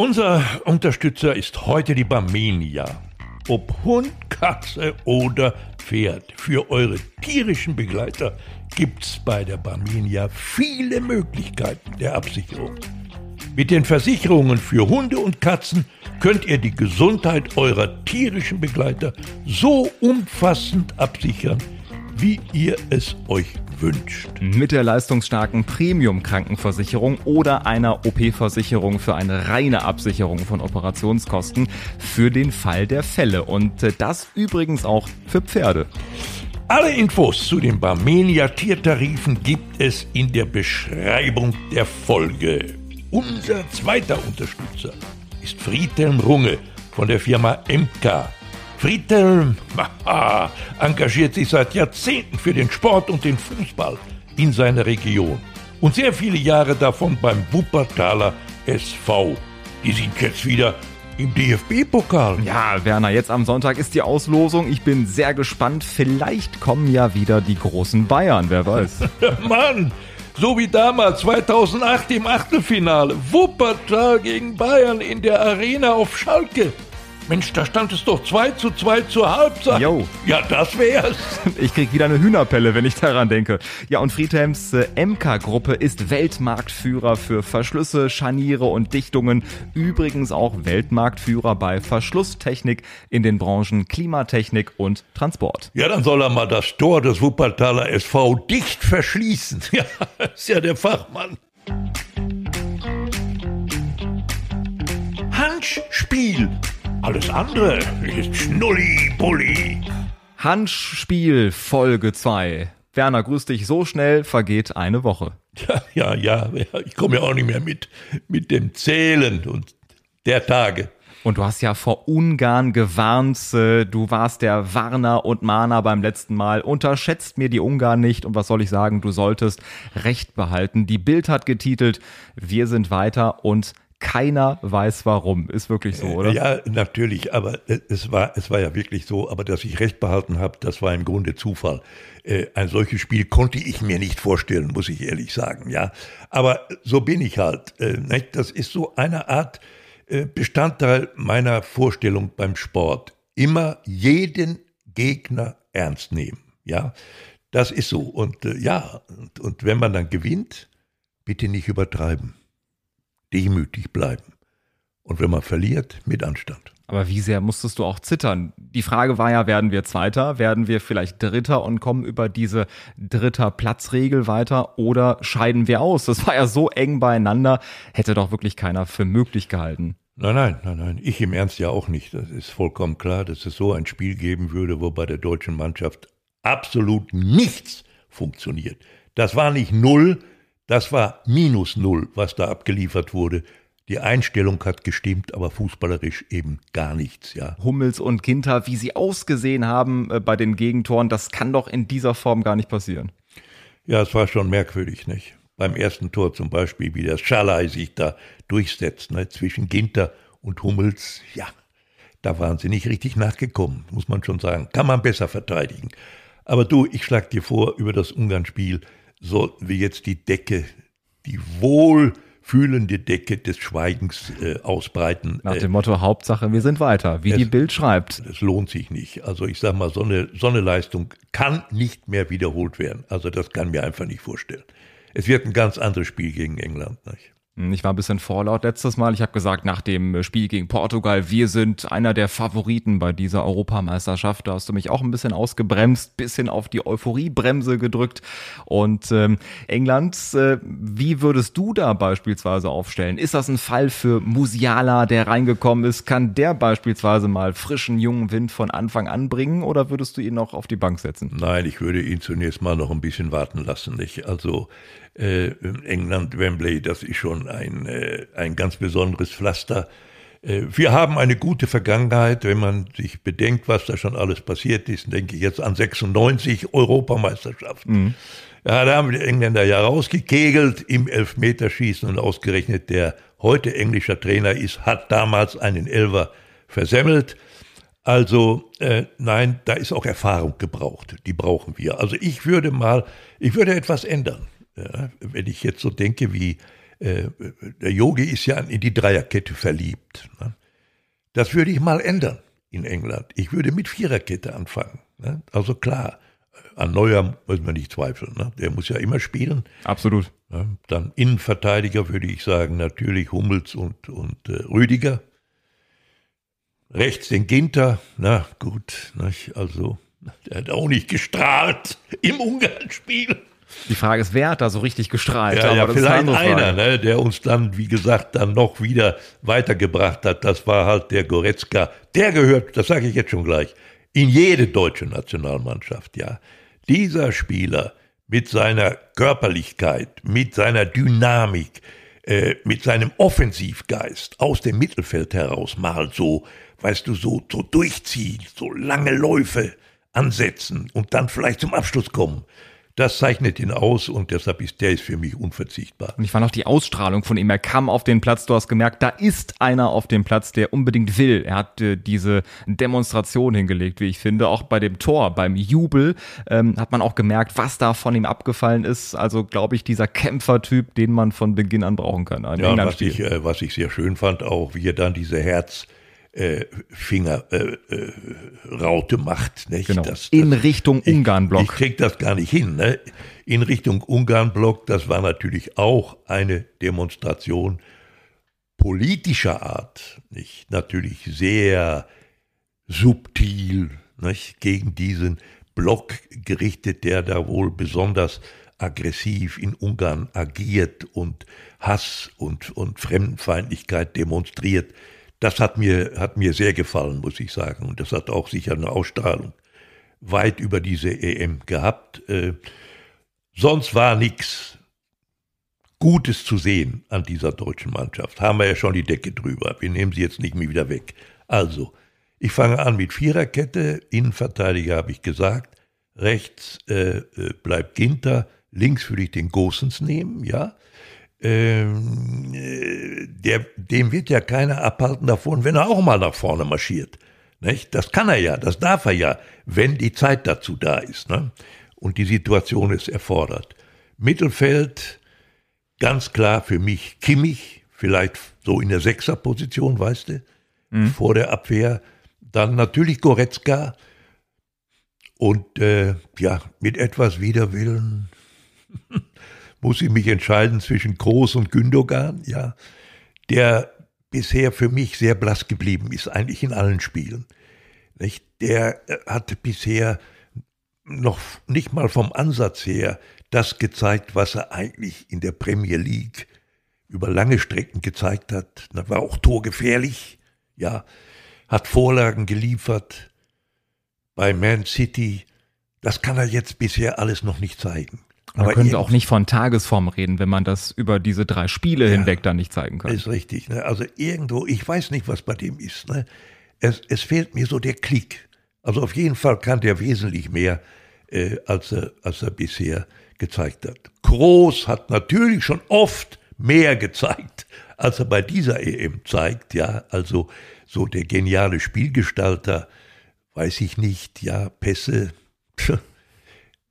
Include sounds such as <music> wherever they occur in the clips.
Unser Unterstützer ist heute die Barmenia. Ob Hund, Katze oder Pferd, für eure tierischen Begleiter gibt's bei der Barmenia viele Möglichkeiten der Absicherung. Mit den Versicherungen für Hunde und Katzen könnt ihr die Gesundheit eurer tierischen Begleiter so umfassend absichern, wie ihr es euch wünscht. Mit der leistungsstarken Premium-Krankenversicherung oder einer OP-Versicherung für eine reine Absicherung von Operationskosten für den Fall der Fälle. Und äh, das übrigens auch für Pferde. Alle Infos zu den Barmenia Tiertarifen gibt es in der Beschreibung der Folge. Unser zweiter Unterstützer ist Friedhelm Runge von der Firma MK. Friedhelm haha, engagiert sich seit Jahrzehnten für den Sport und den Fußball in seiner Region. Und sehr viele Jahre davon beim Wuppertaler SV. Die sind jetzt wieder im DFB-Pokal. Ja, Werner, jetzt am Sonntag ist die Auslosung. Ich bin sehr gespannt. Vielleicht kommen ja wieder die großen Bayern, wer weiß. <laughs> Mann, so wie damals 2008 im Achtelfinale. Wuppertal gegen Bayern in der Arena auf Schalke. Mensch, da stand es doch 2 zu 2 zur Halbzeit. Jo. Ja, das wär's. <laughs> Ich krieg wieder eine Hühnerpelle, wenn ich daran denke. Ja, und Friedhelms äh, MK-Gruppe ist Weltmarktführer für Verschlüsse, Scharniere und Dichtungen. Übrigens auch Weltmarktführer bei Verschlusstechnik in den Branchen Klimatechnik und Transport. Ja, dann soll er mal das Tor des Wuppertaler SV dicht verschließen. <laughs> Ja, ist ja der Fachmann. Handspiel. Alles andere ist Schnulli-Bulli. Handspiel Folge 2. Werner, grüß dich. So schnell vergeht eine Woche. Ja, ja, ja, ich komme ja auch nicht mehr mit, mit dem Zählen und der Tage. Und du hast ja vor Ungarn gewarnt. äh, Du warst der Warner und Mahner beim letzten Mal. Unterschätzt mir die Ungarn nicht. Und was soll ich sagen? Du solltest Recht behalten. Die Bild hat getitelt, wir sind weiter und keiner weiß warum. Ist wirklich so, oder? Ja, natürlich, aber es war, es war ja wirklich so, aber dass ich recht behalten habe, das war im Grunde Zufall. Äh, Ein solches Spiel konnte ich mir nicht vorstellen, muss ich ehrlich sagen, ja. Aber so bin ich halt. äh? Das ist so eine Art äh, Bestandteil meiner Vorstellung beim Sport. Immer jeden Gegner ernst nehmen, ja. Das ist so. Und ja, und, und wenn man dann gewinnt, bitte nicht übertreiben. Demütig bleiben. Und wenn man verliert, mit Anstand. Aber wie sehr musstest du auch zittern? Die Frage war ja, werden wir Zweiter, werden wir vielleicht Dritter und kommen über diese dritter Platzregel weiter oder scheiden wir aus? Das war ja so eng beieinander, hätte doch wirklich keiner für möglich gehalten. Nein, nein, nein, nein. Ich im Ernst ja auch nicht. Das ist vollkommen klar, dass es so ein Spiel geben würde, wo bei der deutschen Mannschaft absolut nichts funktioniert. Das war nicht null, das war minus null, was da abgeliefert wurde. Die Einstellung hat gestimmt, aber fußballerisch eben gar nichts, ja. Hummels und Ginter, wie sie ausgesehen haben äh, bei den Gegentoren, das kann doch in dieser Form gar nicht passieren. Ja, es war schon merkwürdig, nicht? Beim ersten Tor zum Beispiel, wie der Schalai sich da durchsetzt, ne? zwischen Ginter und Hummels, ja, da waren sie nicht richtig nachgekommen, muss man schon sagen. Kann man besser verteidigen. Aber du, ich schlag dir vor, über das Ungarn-Spiel sollten wir jetzt die Decke, die wohlfühlende Decke des Schweigens äh, ausbreiten. Nach Äh, dem Motto Hauptsache, wir sind weiter, wie es- die Bild schreibt. das lohnt sich nicht. Also ich sag mal, so eine, so eine Leistung kann nicht mehr wiederholt werden. Also das kann mir einfach nicht vorstellen. Es wird ein ganz anderes Spiel gegen England. Nicht? Hm, Ich war ein bisschen vorlaut letztes Mal. Ich habe gesagt, nach dem Spiel gegen Portugal, wir sind einer der Favoriten bei dieser Europameisterschaft. Da hast du mich auch ein bisschen ausgebremst, bisschen auf die Euphoriebremse gedrückt. Und ähm, England, äh, wie würdest du da beispielsweise aufstellen? Ist das ein Fall für Musiala, der reingekommen ist? Kann der beispielsweise mal frischen, jungen Wind von Anfang an bringen? Oder würdest du ihn noch auf die Bank setzen? Nein, ich würde ihn zunächst mal noch ein bisschen warten lassen. Nicht? Also äh, England, Wembley, das ist schon ein, äh, ein ganz besonderes Pflaster. Äh, wir haben eine gute Vergangenheit, wenn man sich bedenkt, was da schon alles passiert ist. Denke ich jetzt an 96 Europameisterschaften. Ja, da haben die Engländer ja rausgekegelt im Elfmeterschießen und ausgerechnet der heute englischer Trainer ist, hat damals einen Elfer versemmelt. Also äh, nein, da ist auch Erfahrung gebraucht. Die brauchen wir. Also ich würde mal, ich würde etwas ändern. Ja, wenn ich jetzt so denke, wie äh, der Yogi ist ja in die Dreierkette verliebt. Ne? Das würde ich mal ändern in England. Ich würde mit Viererkette anfangen. Ne? Also klar, an Neuer müssen wir nicht zweifeln. Ne? Der muss ja immer spielen. Absolut. Dann Innenverteidiger würde ich sagen, natürlich Hummels und, und äh, Rüdiger. Rechts den Ginter, na gut, nicht? also der hat auch nicht gestrahlt im Ungarn-Spiel. Die Frage ist, wer hat da so richtig gestrahlt? Ja, ja vielleicht eine einer, ne, der uns dann, wie gesagt, dann noch wieder weitergebracht hat. Das war halt der Goretzka. Der gehört, das sage ich jetzt schon gleich, in jede deutsche Nationalmannschaft, ja. Dieser Spieler mit seiner Körperlichkeit, mit seiner Dynamik, äh, mit seinem Offensivgeist aus dem Mittelfeld heraus mal so, weißt du, so, so durchziehen, so lange Läufe ansetzen und dann vielleicht zum Abschluss kommen. Das zeichnet ihn aus und deshalb ist der ist für mich unverzichtbar. Und ich fand auch die Ausstrahlung von ihm. Er kam auf den Platz, du hast gemerkt, da ist einer auf dem Platz, der unbedingt will. Er hat äh, diese Demonstration hingelegt, wie ich finde. Auch bei dem Tor, beim Jubel, ähm, hat man auch gemerkt, was da von ihm abgefallen ist. Also, glaube ich, dieser Kämpfertyp, den man von Beginn an brauchen kann. Ja, was ich, äh, was ich sehr schön fand, auch wie er dann diese Herz äh, Fingerraute äh, äh, macht. Nicht? Genau. Das, das, in Richtung Ungarn-Block. Ich, ich krieg das gar nicht hin. Ne? In Richtung Ungarn-Block, das war natürlich auch eine Demonstration politischer Art. Nicht? Natürlich sehr subtil nicht? gegen diesen Block gerichtet, der da wohl besonders aggressiv in Ungarn agiert und Hass und, und Fremdenfeindlichkeit demonstriert. Das hat mir, hat mir sehr gefallen, muss ich sagen. Und das hat auch sicher eine Ausstrahlung weit über diese EM gehabt. Äh, sonst war nichts Gutes zu sehen an dieser deutschen Mannschaft. Haben wir ja schon die Decke drüber. Wir nehmen sie jetzt nicht mehr wieder weg. Also, ich fange an mit Viererkette. Innenverteidiger habe ich gesagt. Rechts äh, äh bleibt Ginter. Links würde ich den Gosens nehmen, ja ähm, äh, der, dem wird ja keiner abhalten davon, wenn er auch mal nach vorne marschiert. Nicht? Das kann er ja, das darf er ja, wenn die Zeit dazu da ist ne? und die Situation es erfordert. Mittelfeld, ganz klar für mich Kimmich, vielleicht so in der Sechserposition, weißt du, mhm. vor der Abwehr. Dann natürlich Goretzka und äh, ja, mit etwas Widerwillen <laughs> muss ich mich entscheiden zwischen Groß und Gündogan, ja, der bisher für mich sehr blass geblieben ist, eigentlich in allen Spielen. Nicht? Der äh, hat bisher noch nicht mal vom Ansatz her das gezeigt, was er eigentlich in der Premier League über lange Strecken gezeigt hat. Da war auch torgefährlich, ja, hat Vorlagen geliefert bei Man City. Das kann er jetzt bisher alles noch nicht zeigen. Man Aber könnte auch nicht von Tagesform reden, wenn man das über diese drei Spiele ja, hinweg dann nicht zeigen kann. Ist richtig. Ne? Also irgendwo, ich weiß nicht, was bei dem ist. Ne? Es, es fehlt mir so der Klick. Also auf jeden Fall kann der wesentlich mehr, äh, als, er, als er bisher gezeigt hat. Groß hat natürlich schon oft mehr gezeigt, als er bei dieser EM zeigt. Ja, also so der geniale Spielgestalter, weiß ich nicht, ja, Pässe, <laughs>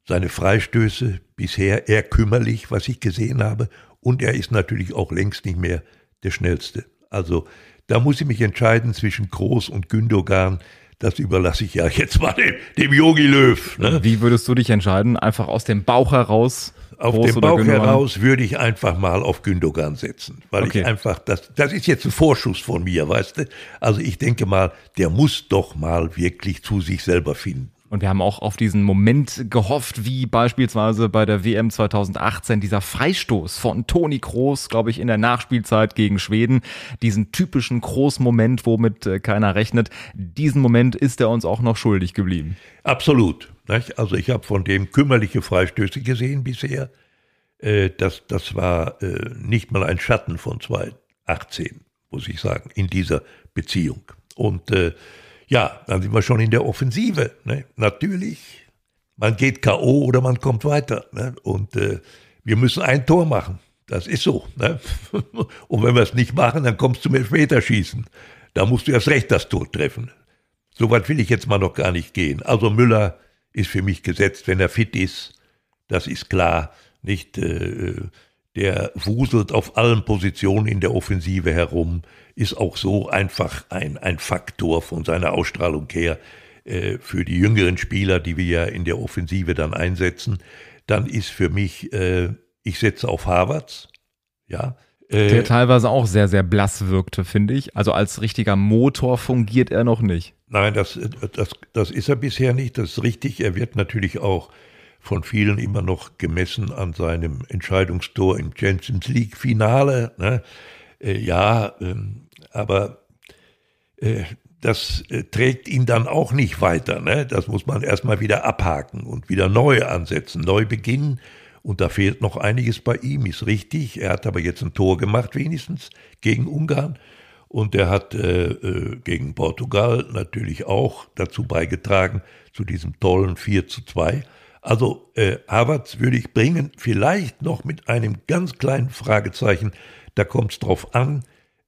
seine Freistöße bisher eher kümmerlich, was ich gesehen habe. Und er ist natürlich auch längst nicht mehr der Schnellste. Also da muss ich mich entscheiden zwischen Groß und Gündogan. Das überlasse ich ja jetzt mal dem, Yogi Löw. Ne? Wie würdest du dich entscheiden? Einfach aus dem Bauch heraus? Auf dem Bauch heraus würde ich einfach mal auf Gündogan setzen, weil okay. ich einfach, das, das ist jetzt ein Vorschuss von mir, weißt du? Also ich denke mal, der muss doch mal wirklich zu sich selber finden. Und wir haben auch auf diesen Moment gehofft, wie beispielsweise bei der WM 2018 dieser Freistoß von Toni Kroos, glaube ich, in der Nachspielzeit gegen Schweden. Diesen typischen Kroos-Moment, womit äh, keiner rechnet. Diesen Moment ist er uns auch noch schuldig geblieben. Absolut. Also ich habe von dem kümmerliche Freistöße gesehen bisher. Äh, das, das war äh, nicht mal ein Schatten von 2018, muss ich sagen, in dieser Beziehung. Und ja, dann sind wir schon in der Offensive. Ne? Natürlich, man geht K.O. oder man kommt weiter. Ne? Und äh, wir müssen ein Tor machen. Das ist so. Ne? <laughs> Und wenn wir es nicht machen, dann kommst du mit Elfmeterschießen. Da musst du erst recht das Tor treffen. So weit will ich jetzt mal noch gar nicht gehen. Also Müller ist für mich gesetzt, wenn er fit ist. Das ist klar. Nicht, äh, der wuselt auf allen Positionen in der Offensive herum, ist auch so einfach ein, ein Faktor von seiner Ausstrahlung her äh, für die jüngeren Spieler, die wir ja in der Offensive dann einsetzen. Dann ist für mich, äh, ich setze auf Harvards, ja. Äh, der teilweise auch sehr, sehr blass wirkte, finde ich. Also als richtiger Motor fungiert er noch nicht. Nein, das, das, das ist er bisher nicht. Das ist richtig. Er wird natürlich auch von vielen immer noch gemessen an seinem Entscheidungstor im Champions League Finale. Ne? Äh, ja, ähm, aber äh, das äh, trägt ihn dann auch nicht weiter. Ne? Das muss man erstmal wieder abhaken und wieder neu ansetzen, neu beginnen. Und da fehlt noch einiges bei ihm, ist richtig. Er hat aber jetzt ein Tor gemacht, wenigstens gegen Ungarn. Und er hat äh, gegen Portugal natürlich auch dazu beigetragen, zu diesem tollen 4 zu 2. Also äh, Havertz würde ich bringen, vielleicht noch mit einem ganz kleinen Fragezeichen. Da kommt es drauf an,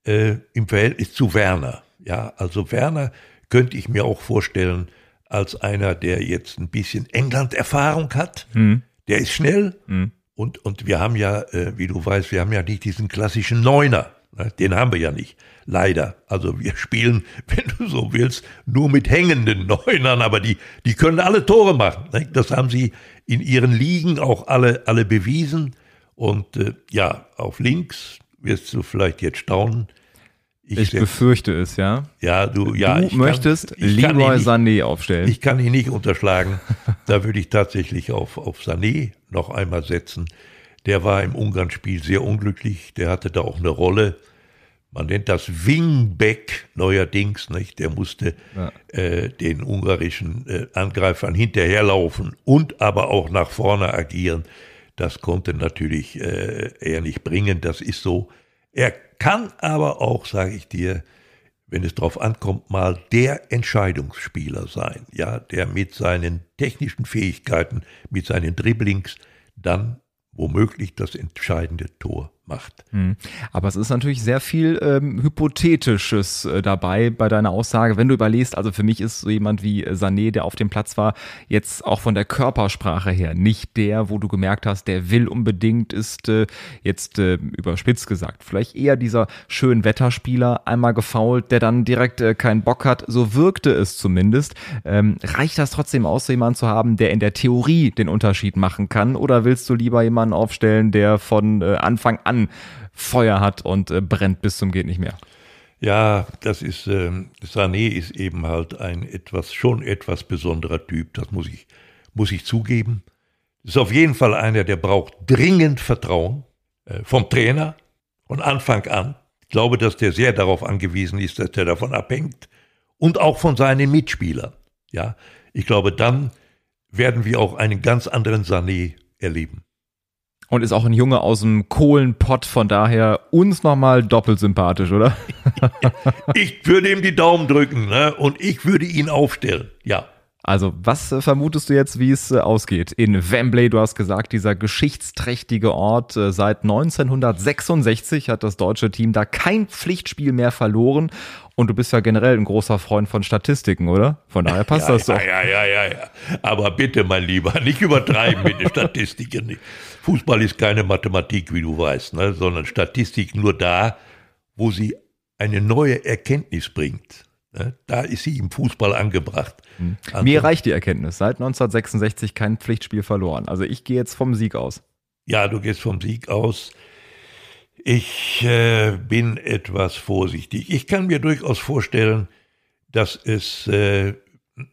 äh, im Verhältnis zu Werner. Ja, also Werner könnte ich mir auch vorstellen, als einer, der jetzt ein bisschen England-Erfahrung hat. Mhm. Der ist schnell. Mhm. Und, und wir haben ja, äh, wie du weißt, wir haben ja nicht diesen klassischen Neuner. Ne? Den haben wir ja nicht. Leider. Also wir spielen, <laughs> wenn du so willst, nur mit hängenden Neunern, aber die, die können alle Tore machen. Das haben sie in ihren Ligen auch alle, alle bewiesen. Und äh, ja, auf links wirst du vielleicht jetzt staunen. Ich, ich befürchte es, ja. Ja, du, ja. Du möchtest kann, Leroy nicht, Sané aufstellen. Ich kann ihn nicht unterschlagen. <laughs> da würde ich tatsächlich auf, auf Sané noch einmal setzen. Der war im Ungarn-Spiel sehr unglücklich. Der hatte da auch eine Rolle. Man nennt das Wingback neuerdings, nicht? Der musste ja. äh, den ungarischen äh, Angreifern hinterherlaufen und aber auch nach vorne agieren. Das konnte natürlich äh, er nicht bringen. Das ist so. Er kann aber auch, sage ich dir, wenn es darauf ankommt, mal der Entscheidungsspieler sein, ja, der mit seinen technischen Fähigkeiten, mit seinen Dribblings dann womöglich das entscheidende Tor macht. Hm. Aber es ist natürlich sehr viel ähm, Hypothetisches äh, dabei bei deiner Aussage. Wenn du überlegst, also für mich ist so jemand wie äh, Sané, der auf dem Platz war, jetzt auch von der Körpersprache her nicht der, wo du gemerkt hast, der will unbedingt, ist äh, jetzt äh, überspitzt gesagt, vielleicht eher dieser schön Wetterspieler, einmal gefault, der dann direkt äh, keinen Bock hat. So wirkte es zumindest. Ähm, reicht das trotzdem aus, so jemanden zu haben, der in der Theorie den Unterschied machen kann? Oder willst du lieber jemanden aufstellen, der von äh, Anfang an Feuer hat und äh, brennt bis zum geht nicht mehr. Ja, das ist, äh, Sané ist eben halt ein etwas, schon etwas besonderer Typ, das muss ich, muss ich zugeben. Ist auf jeden Fall einer, der braucht dringend Vertrauen äh, vom Trainer von Anfang an. Ich glaube, dass der sehr darauf angewiesen ist, dass der davon abhängt und auch von seinen Mitspielern. Ja, ich glaube, dann werden wir auch einen ganz anderen Sané erleben. Und ist auch ein Junge aus dem Kohlenpott, von daher uns nochmal doppelt sympathisch, oder? <laughs> ich würde ihm die Daumen drücken ne? und ich würde ihn aufstellen, ja. Also, was äh, vermutest du jetzt, wie es äh, ausgeht? In Wembley, du hast gesagt, dieser geschichtsträchtige Ort. Äh, seit 1966 hat das deutsche Team da kein Pflichtspiel mehr verloren. Und du bist ja generell ein großer Freund von Statistiken, oder? Von daher passt <laughs> ja, das ja, doch. Ja, ja, ja, ja. Aber bitte, mein Lieber, <laughs> nicht übertreiben mit den Statistiken. Fußball ist keine Mathematik, wie du weißt, ne? sondern Statistik nur da, wo sie eine neue Erkenntnis bringt. Ne? Da ist sie im Fußball angebracht. Mhm. Also, Mir reicht die Erkenntnis. Seit 1966 kein Pflichtspiel verloren. Also ich gehe jetzt vom Sieg aus. Ja, du gehst vom Sieg aus. Ich äh, bin etwas vorsichtig. Ich kann mir durchaus vorstellen, dass es äh,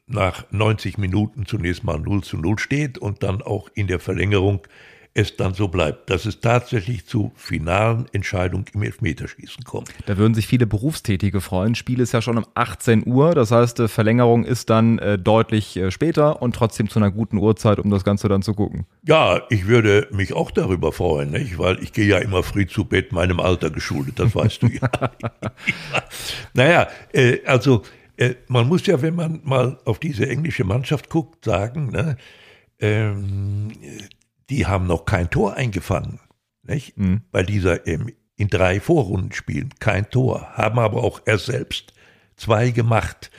nach 90 Minuten zunächst mal 0 zu 0 steht und dann auch in der Verlängerung es dann so bleibt, dass es tatsächlich zu finalen Entscheidungen im Elfmeterschießen kommt. Da würden sich viele Berufstätige freuen. Spiel ist ja schon um 18 Uhr, das heißt, äh, Verlängerung ist dann äh, deutlich äh, später und trotzdem zu einer guten Uhrzeit, um das Ganze dann zu gucken. Ja, ich würde mich auch darüber freuen, nicht? weil ich gehe ja immer früh zu Bett, meinem Alter geschuldet, das weißt du ja. <laughs> naja, äh, also man muss ja, wenn man mal auf diese englische Mannschaft guckt, sagen, ne, ähm, die haben noch kein Tor eingefangen. Nicht? Mhm. Bei dieser ähm, in drei Vorrundenspielen kein Tor, haben aber auch er selbst zwei gemacht.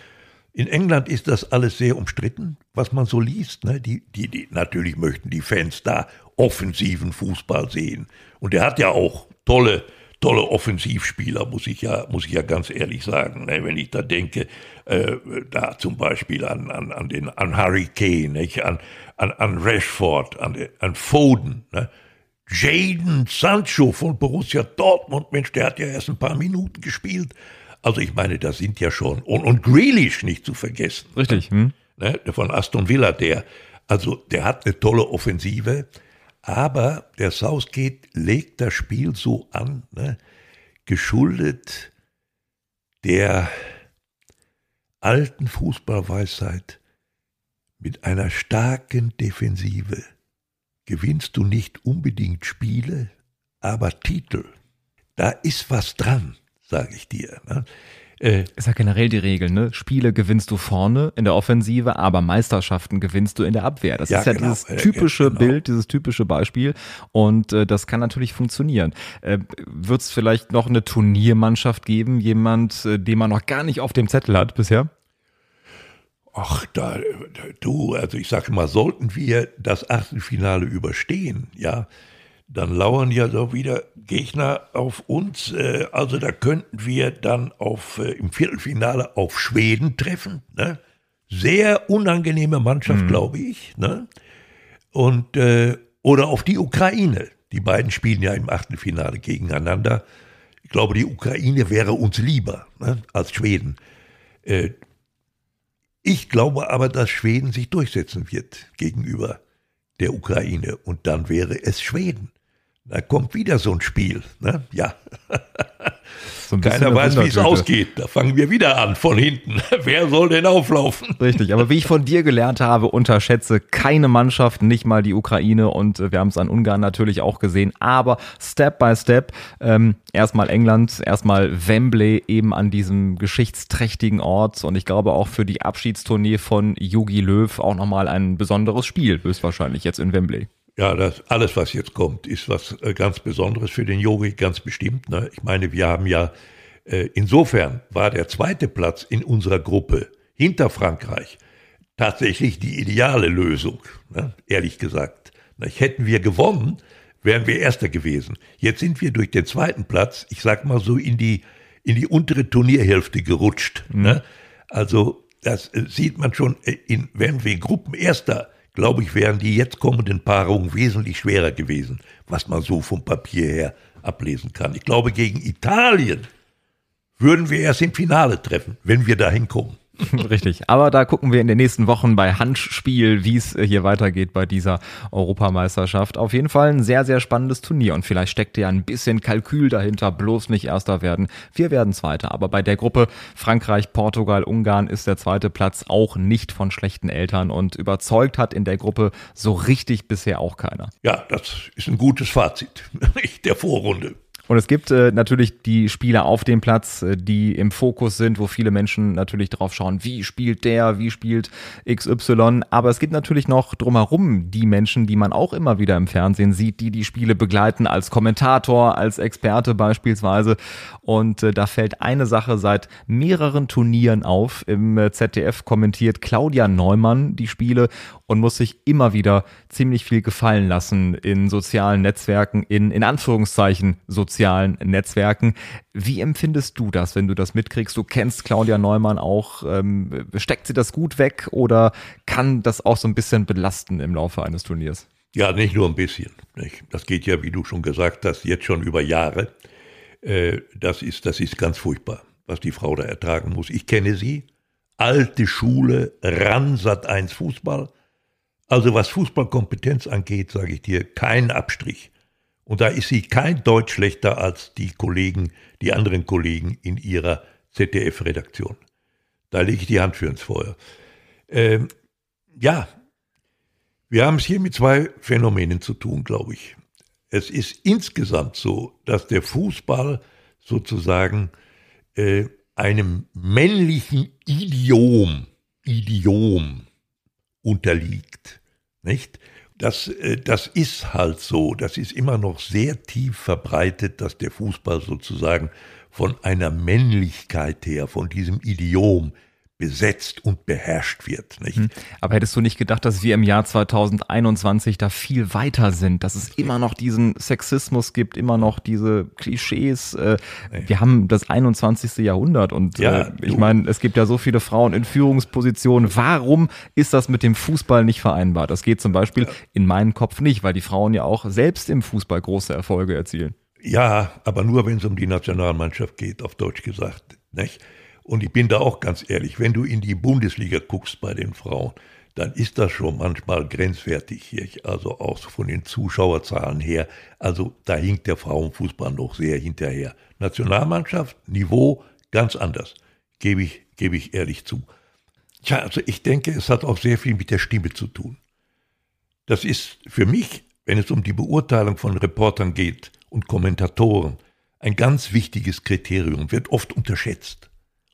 In England ist das alles sehr umstritten, was man so liest. Ne? Die, die, die, natürlich möchten die Fans da offensiven Fußball sehen. Und er hat ja auch tolle, tolle Offensivspieler, muss ich ja, muss ich ja ganz ehrlich sagen. Ne? Wenn ich da denke, äh, da zum Beispiel an, an, an, den, an Harry Kane, nicht? An, an, an Rashford, an, an Foden, ne? Jaden Sancho von Borussia Dortmund, Mensch, der hat ja erst ein paar Minuten gespielt. Also ich meine, das sind ja schon, und, und Grealish nicht zu vergessen. Richtig. Hm? Ne, von Aston Villa, der, also der hat eine tolle Offensive, aber der Southgate legt das Spiel so an, ne, geschuldet der alten Fußballweisheit mit einer starken Defensive gewinnst du nicht unbedingt Spiele, aber Titel. Da ist was dran, sage ich dir. Ne? Äh, ist ja generell die Regel, ne? Spiele gewinnst du vorne in der Offensive, aber Meisterschaften gewinnst du in der Abwehr. Das ja, ist ja genau, dieses typische ja, genau. Bild, dieses typische Beispiel. Und äh, das kann natürlich funktionieren. Äh, Wird es vielleicht noch eine Turniermannschaft geben, jemand, äh, den man noch gar nicht auf dem Zettel hat bisher? Ach, da, du, also ich sage mal, sollten wir das Achtelfinale überstehen, ja, dann lauern ja so wieder Gegner auf uns. Äh, also da könnten wir dann auf, äh, im Viertelfinale auf Schweden treffen. Ne? Sehr unangenehme Mannschaft, mhm. glaube ich. Ne? Und, äh, oder auf die Ukraine. Die beiden spielen ja im Achtelfinale gegeneinander. Ich glaube, die Ukraine wäre uns lieber ne, als Schweden. Äh, ich glaube aber, dass Schweden sich durchsetzen wird gegenüber der Ukraine und dann wäre es Schweden. Da kommt wieder so ein Spiel. Ne? Ja. So Keiner weiß, wie es ausgeht. Da fangen wir wieder an von hinten. <laughs> Wer soll denn auflaufen? Richtig, aber wie ich von dir gelernt habe, unterschätze keine Mannschaft, nicht mal die Ukraine und äh, wir haben es an Ungarn natürlich auch gesehen. Aber Step by Step, ähm, erstmal England, erstmal Wembley eben an diesem geschichtsträchtigen Ort und ich glaube auch für die Abschiedstournee von Jogi Löw auch nochmal ein besonderes Spiel, höchstwahrscheinlich jetzt in Wembley. Ja, das, alles, was jetzt kommt, ist was äh, ganz Besonderes für den Yogi, ganz bestimmt. Ne? Ich meine, wir haben ja, äh, insofern war der zweite Platz in unserer Gruppe hinter Frankreich tatsächlich die ideale Lösung, ne? ehrlich gesagt. Ne? Hätten wir gewonnen, wären wir Erster gewesen. Jetzt sind wir durch den zweiten Platz, ich sag mal so, in die, in die untere Turnierhälfte gerutscht. Mhm. Ne? Also, das äh, sieht man schon, äh, in, wenn wir Gruppenerster glaube ich, wären die jetzt kommenden Paarungen wesentlich schwerer gewesen, was man so vom Papier her ablesen kann. Ich glaube, gegen Italien würden wir erst im Finale treffen, wenn wir da hinkommen. <laughs> Richtig. Aber da gucken wir in den nächsten Wochen bei Handspiel, wie es hier weitergeht bei dieser Europameisterschaft. Auf jeden Fall ein sehr, sehr spannendes Turnier und vielleicht steckt ja ein bisschen Kalkül dahinter, bloß nicht Erster werden. Wir werden Zweiter. Aber bei der Gruppe Frankreich, Portugal, Ungarn ist der zweite Platz auch nicht von schlechten Eltern und überzeugt hat in der Gruppe so richtig bisher auch keiner. Ja, das ist ein gutes Fazit <laughs> der Vorrunde. Und es gibt äh, natürlich die Spieler auf dem Platz, äh, die im Fokus sind, wo viele Menschen natürlich drauf schauen, wie spielt der, wie spielt XY. Aber es gibt natürlich noch drumherum die Menschen, die man auch immer wieder im Fernsehen sieht, die die Spiele begleiten als Kommentator, als Experte beispielsweise. Und äh, da fällt eine Sache seit mehreren Turnieren auf. Im äh, ZDF kommentiert Claudia Neumann die Spiele und muss sich immer wieder ziemlich viel gefallen lassen in sozialen Netzwerken, in, in Anführungszeichen sozialen Netzwerken. Wie empfindest du das, wenn du das mitkriegst? Du kennst Claudia Neumann auch. Ähm, steckt sie das gut weg oder kann das auch so ein bisschen belasten im Laufe eines Turniers? Ja, nicht nur ein bisschen. Nicht? Das geht ja, wie du schon gesagt hast, jetzt schon über Jahre. Äh, das, ist, das ist ganz furchtbar, was die Frau da ertragen muss. Ich kenne sie. Alte Schule, Ransat 1 Fußball also was Fußballkompetenz angeht, sage ich dir, kein Abstrich. Und da ist sie kein Deutsch schlechter als die Kollegen, die anderen Kollegen in ihrer ZDF-Redaktion. Da lege ich die Hand für ins Feuer. Ähm, ja, wir haben es hier mit zwei Phänomenen zu tun, glaube ich. Es ist insgesamt so, dass der Fußball sozusagen äh, einem männlichen Idiom, Idiom unterliegt. Nicht? Das, äh, das ist halt so, das ist immer noch sehr tief verbreitet, dass der Fußball sozusagen von einer Männlichkeit her, von diesem Idiom besetzt und beherrscht wird. Nicht? Hm. Aber hättest du nicht gedacht, dass wir im Jahr 2021 da viel weiter sind, dass es immer noch diesen Sexismus gibt, immer noch diese Klischees? Äh. Wir haben das 21. Jahrhundert und ja, äh, ich meine, es gibt ja so viele Frauen in Führungspositionen. Warum ist das mit dem Fußball nicht vereinbar? Das geht zum Beispiel ja. in meinen Kopf nicht, weil die Frauen ja auch selbst im Fußball große Erfolge erzielen. Ja, aber nur wenn es um die Nationalmannschaft geht, auf Deutsch gesagt. Nicht? Und ich bin da auch ganz ehrlich, wenn du in die Bundesliga guckst bei den Frauen, dann ist das schon manchmal grenzwertig hier, also auch von den Zuschauerzahlen her. Also da hinkt der Frauenfußball noch sehr hinterher. Nationalmannschaft, Niveau ganz anders, gebe ich, gebe ich ehrlich zu. Tja, also ich denke, es hat auch sehr viel mit der Stimme zu tun. Das ist für mich, wenn es um die Beurteilung von Reportern geht und Kommentatoren, ein ganz wichtiges Kriterium, wird oft unterschätzt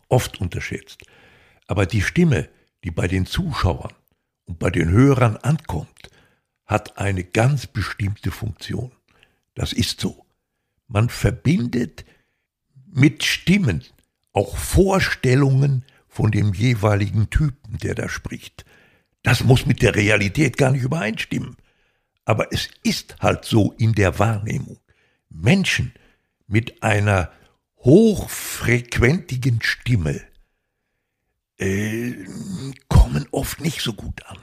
oft unterschätzt. Aber die Stimme, die bei den Zuschauern und bei den Hörern ankommt, hat eine ganz bestimmte Funktion. Das ist so. Man verbindet mit Stimmen auch Vorstellungen von dem jeweiligen Typen, der da spricht. Das muss mit der Realität gar nicht übereinstimmen. Aber es ist halt so in der Wahrnehmung. Menschen mit einer hochfrequentigen Stimme äh, kommen oft nicht so gut an.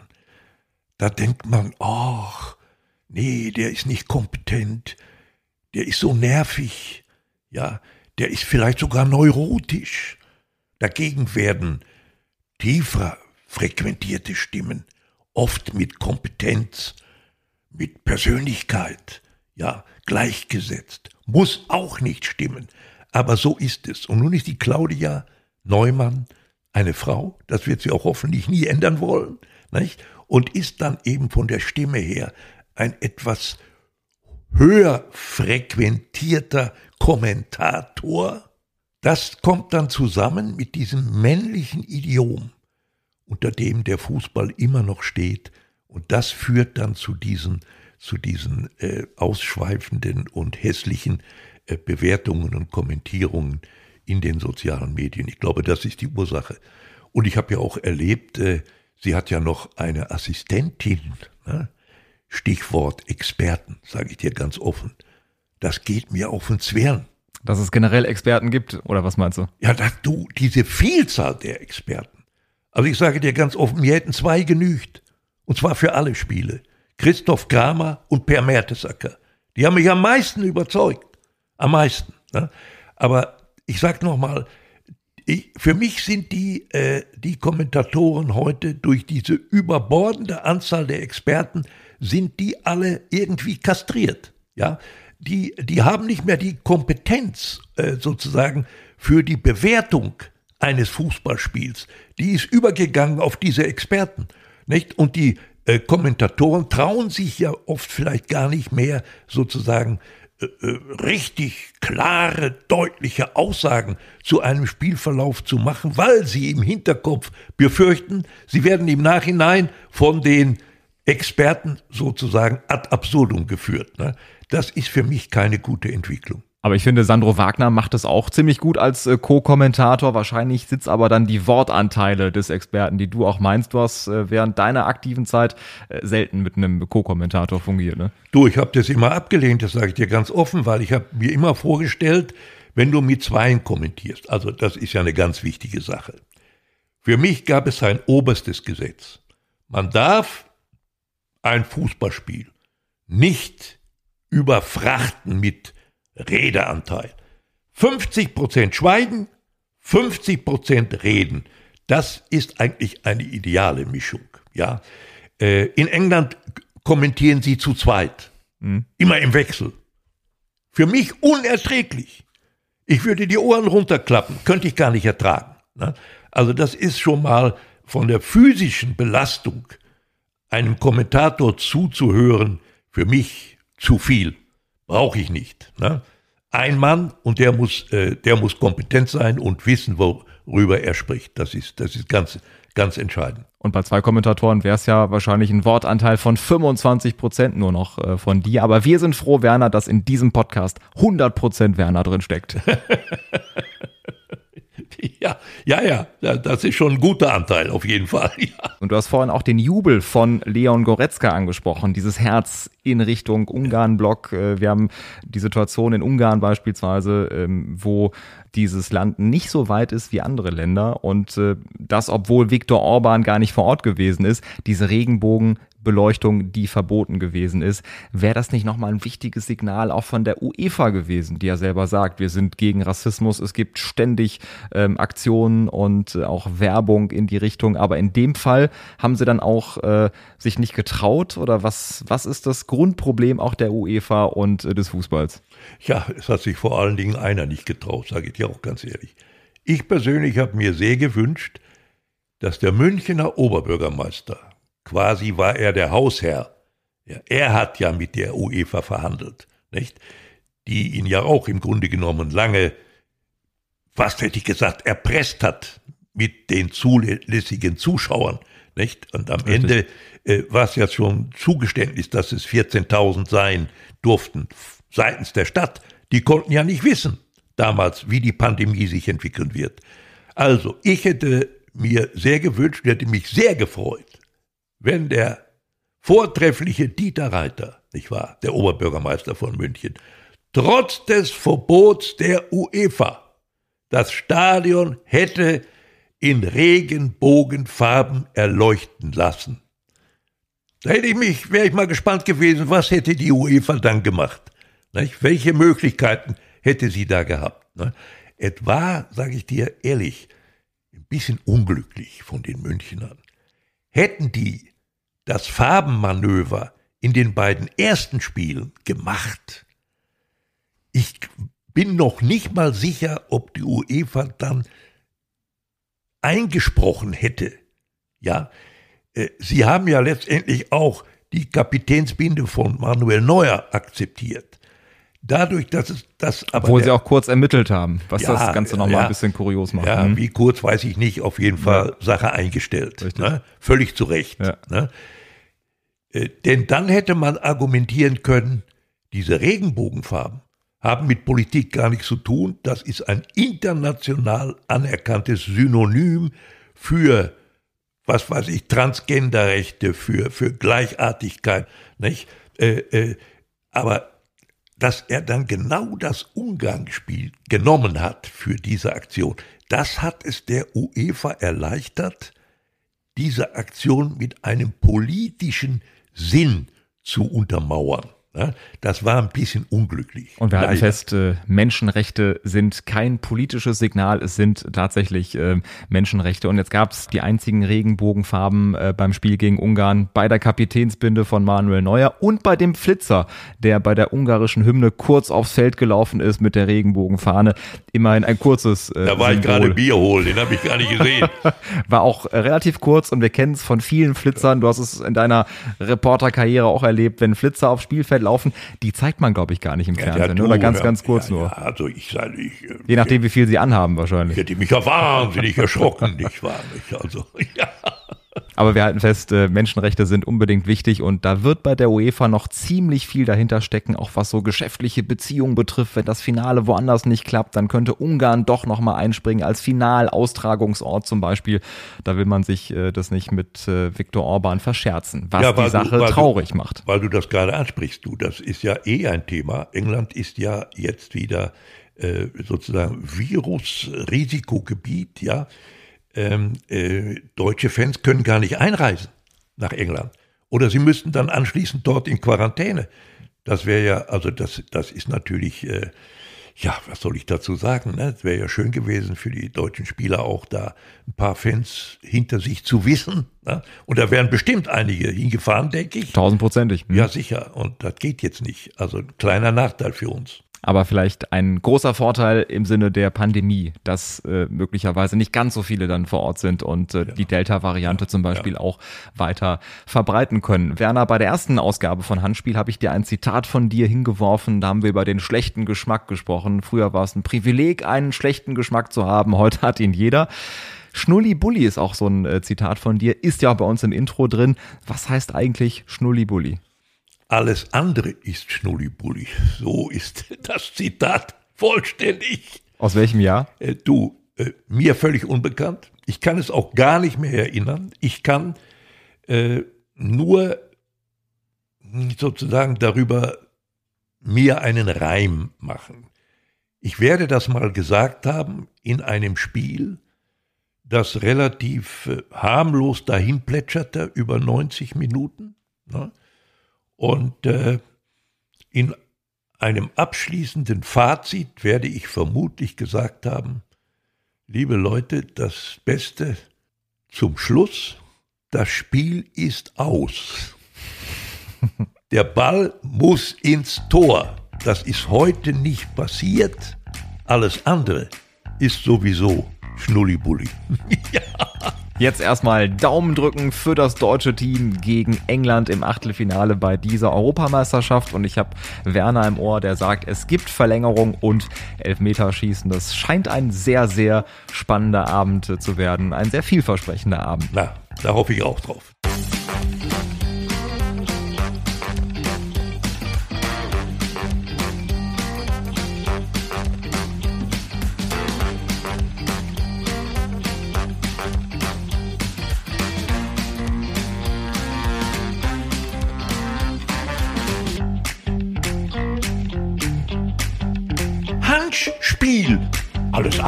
Da denkt man, ach, nee, der ist nicht kompetent, der ist so nervig, ja, der ist vielleicht sogar neurotisch. Dagegen werden tiefer frequentierte Stimmen oft mit Kompetenz, mit Persönlichkeit, ja, gleichgesetzt. Muss auch nicht stimmen. Aber so ist es. Und nun ist die Claudia Neumann eine Frau, das wird sie auch hoffentlich nie ändern wollen, nicht? und ist dann eben von der Stimme her ein etwas höher frequentierter Kommentator. Das kommt dann zusammen mit diesem männlichen Idiom, unter dem der Fußball immer noch steht. Und das führt dann zu diesen, zu diesen äh, ausschweifenden und hässlichen Bewertungen und Kommentierungen in den sozialen Medien. Ich glaube, das ist die Ursache. Und ich habe ja auch erlebt, äh, sie hat ja noch eine Assistentin. Ne? Stichwort Experten, sage ich dir ganz offen. Das geht mir auf den Zwirn. Dass es generell Experten gibt, oder was meinst du? Ja, dass du, diese Vielzahl der Experten. Also ich sage dir ganz offen, mir hätten zwei genügt. Und zwar für alle Spiele. Christoph Kramer und Per Mertesacker. Die haben mich am meisten überzeugt am meisten. Ne? Aber ich sage nochmal, für mich sind die, äh, die Kommentatoren heute durch diese überbordende Anzahl der Experten, sind die alle irgendwie kastriert. Ja? Die, die haben nicht mehr die Kompetenz äh, sozusagen für die Bewertung eines Fußballspiels. Die ist übergegangen auf diese Experten. Nicht? Und die äh, Kommentatoren trauen sich ja oft vielleicht gar nicht mehr sozusagen richtig klare, deutliche Aussagen zu einem Spielverlauf zu machen, weil sie im Hinterkopf befürchten, sie werden im Nachhinein von den Experten sozusagen ad absurdum geführt. Ne? Das ist für mich keine gute Entwicklung. Aber ich finde, Sandro Wagner macht es auch ziemlich gut als äh, Co-Kommentator. Wahrscheinlich sitzt aber dann die Wortanteile des Experten, die du auch meinst. Du hast äh, während deiner aktiven Zeit äh, selten mit einem Co-Kommentator fungiert. Ne? Du, ich habe das immer abgelehnt, das sage ich dir ganz offen, weil ich habe mir immer vorgestellt, wenn du mit Zweien kommentierst, also das ist ja eine ganz wichtige Sache. Für mich gab es ein oberstes Gesetz. Man darf ein Fußballspiel nicht überfrachten mit Redeanteil. 50% schweigen, 50% reden. Das ist eigentlich eine ideale Mischung. Ja? Äh, in England kommentieren sie zu zweit. Mhm. Immer im Wechsel. Für mich unerträglich. Ich würde die Ohren runterklappen, könnte ich gar nicht ertragen. Ne? Also das ist schon mal von der physischen Belastung einem Kommentator zuzuhören, für mich zu viel brauche ich nicht. Ne? Ein Mann und der muss, äh, der muss kompetent sein und wissen, worüber er spricht. Das ist, das ist ganz, ganz entscheidend. Und bei zwei Kommentatoren wäre es ja wahrscheinlich ein Wortanteil von 25 Prozent nur noch äh, von dir. Aber wir sind froh, Werner, dass in diesem Podcast 100 Prozent Werner drin steckt. <laughs> <laughs> Ja, ja, ja, das ist schon ein guter Anteil, auf jeden Fall. <laughs> Ja. Und du hast vorhin auch den Jubel von Leon Goretzka angesprochen, dieses Herz in Richtung Ungarn-Block. Äh, wir haben die Situation in Ungarn beispielsweise, ähm, wo dieses Land nicht so weit ist wie andere Länder und äh, das, obwohl Viktor Orban gar nicht vor Ort gewesen ist, diese Regenbogen Beleuchtung, die verboten gewesen ist. Wäre das nicht nochmal ein wichtiges Signal auch von der UEFA gewesen, die ja selber sagt, wir sind gegen Rassismus, es gibt ständig ähm, Aktionen und äh, auch Werbung in die Richtung, aber in dem Fall haben sie dann auch äh, sich nicht getraut oder was, was ist das Grundproblem auch der UEFA und äh, des Fußballs? Ja, es hat sich vor allen Dingen einer nicht getraut, sage ich dir auch ganz ehrlich. Ich persönlich habe mir sehr gewünscht, dass der Münchner Oberbürgermeister Quasi war er der Hausherr. Ja, er hat ja mit der UEFA verhandelt, nicht? Die ihn ja auch im Grunde genommen lange, fast hätte ich gesagt, erpresst hat mit den zulässigen Zuschauern, nicht? Und am Richtig. Ende äh, war es ja schon Zugeständnis, dass es 14.000 sein durften seitens der Stadt. Die konnten ja nicht wissen damals, wie die Pandemie sich entwickeln wird. Also, ich hätte mir sehr gewünscht, hätte mich sehr gefreut, wenn der vortreffliche Dieter Reiter, nicht wahr, der Oberbürgermeister von München, trotz des Verbots der UEFA das Stadion hätte in Regenbogenfarben erleuchten lassen. Da hätte ich mich, wäre ich mal gespannt gewesen, was hätte die UEFA dann gemacht? Nicht? Welche Möglichkeiten hätte sie da gehabt? Ne? Es war, sage ich dir ehrlich, ein bisschen unglücklich von den Münchnern. Hätten die das Farbenmanöver in den beiden ersten Spielen gemacht. Ich bin noch nicht mal sicher, ob die UEFA dann eingesprochen hätte. Ja, äh, sie haben ja letztendlich auch die Kapitänsbinde von Manuel Neuer akzeptiert. Dadurch, dass es das aber. Obwohl sie auch kurz ermittelt haben, was ja, das Ganze nochmal ja, ein bisschen kurios macht. Ja, hm? wie kurz weiß ich nicht, auf jeden Fall ja. Sache eingestellt. Ne? Völlig zu Recht. Ne? Äh, denn dann hätte man argumentieren können, diese Regenbogenfarben haben mit Politik gar nichts zu tun. Das ist ein international anerkanntes Synonym für, was weiß ich, Transgenderrechte, für, für Gleichartigkeit. Nicht? Äh, äh, aber dass er dann genau das Umgangsspiel genommen hat für diese Aktion, das hat es der UEFA erleichtert, diese Aktion mit einem politischen Sinn zu untermauern. Das war ein bisschen unglücklich. Und wir halten fest, äh, Menschenrechte sind kein politisches Signal, es sind tatsächlich äh, Menschenrechte. Und jetzt gab es die einzigen Regenbogenfarben äh, beim Spiel gegen Ungarn bei der Kapitänsbinde von Manuel Neuer und bei dem Flitzer, der bei der ungarischen Hymne kurz aufs Feld gelaufen ist mit der Regenbogenfahne. Immerhin ein kurzes. Da war Symbol. ich gerade Bier holen, den habe ich gar nicht gesehen. <laughs> war auch relativ kurz und wir kennen es von vielen Flitzern. Du hast es in deiner Reporterkarriere auch erlebt, wenn Flitzer aufs Spielfeld laufen, die zeigt man, glaube ich, gar nicht im ja, Fernsehen. Du, oder ganz, ja, ganz kurz ja, nur. also ich sage ich. Äh, Je nachdem, wie viel sie anhaben, wahrscheinlich. Ich hätte mich ja wahnsinnig erschrocken, nicht wahr? Nicht? Also, <laughs> ja. Aber wir halten fest, äh, Menschenrechte sind unbedingt wichtig und da wird bei der UEFA noch ziemlich viel dahinter stecken, auch was so geschäftliche Beziehungen betrifft. Wenn das Finale woanders nicht klappt, dann könnte Ungarn doch nochmal einspringen als Finalaustragungsort zum Beispiel. Da will man sich äh, das nicht mit äh, Viktor Orban verscherzen, was ja, die Sache du, traurig du, macht. Weil du das gerade ansprichst, du, das ist ja eh ein Thema. England ist ja jetzt wieder sozusagen Virusrisikogebiet, ja ähm, äh, deutsche Fans können gar nicht einreisen nach England. Oder sie müssten dann anschließend dort in Quarantäne. Das wäre ja, also das, das ist natürlich, äh, ja, was soll ich dazu sagen? Ne? Es wäre ja schön gewesen für die deutschen Spieler auch da ein paar Fans hinter sich zu wissen. Ne? Und da wären bestimmt einige hingefahren, denke ich. Tausendprozentig. Hm. Ja, sicher. Und das geht jetzt nicht. Also ein kleiner Nachteil für uns aber vielleicht ein großer Vorteil im Sinne der Pandemie, dass äh, möglicherweise nicht ganz so viele dann vor Ort sind und äh, ja. die Delta-Variante ja. zum Beispiel ja. auch weiter verbreiten können. Werner, bei der ersten Ausgabe von Handspiel habe ich dir ein Zitat von dir hingeworfen. Da haben wir über den schlechten Geschmack gesprochen. Früher war es ein Privileg, einen schlechten Geschmack zu haben. Heute hat ihn jeder. Schnulli Bulli ist auch so ein äh, Zitat von dir, ist ja auch bei uns im Intro drin. Was heißt eigentlich Schnulli Bulli? Alles andere ist Schnullibulli. So ist <laughs> das Zitat vollständig. Aus welchem Jahr? Äh, du, äh, mir völlig unbekannt. Ich kann es auch gar nicht mehr erinnern. Ich kann äh, nur sozusagen darüber mir einen Reim machen. Ich werde das mal gesagt haben in einem Spiel, das relativ äh, harmlos dahin plätscherte über 90 Minuten. Ne? Und äh, in einem abschließenden Fazit werde ich vermutlich gesagt haben, liebe Leute, das Beste zum Schluss, das Spiel ist aus. Der Ball muss ins Tor. Das ist heute nicht passiert. Alles andere ist sowieso Schnullibulli. <laughs> ja. Jetzt erstmal Daumen drücken für das deutsche Team gegen England im Achtelfinale bei dieser Europameisterschaft. Und ich habe Werner im Ohr, der sagt, es gibt Verlängerung und Elfmeterschießen. Das scheint ein sehr, sehr spannender Abend zu werden. Ein sehr vielversprechender Abend. Na, da hoffe ich auch drauf.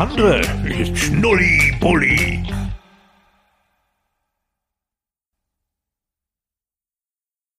Andere ist Schnulli-Bulli.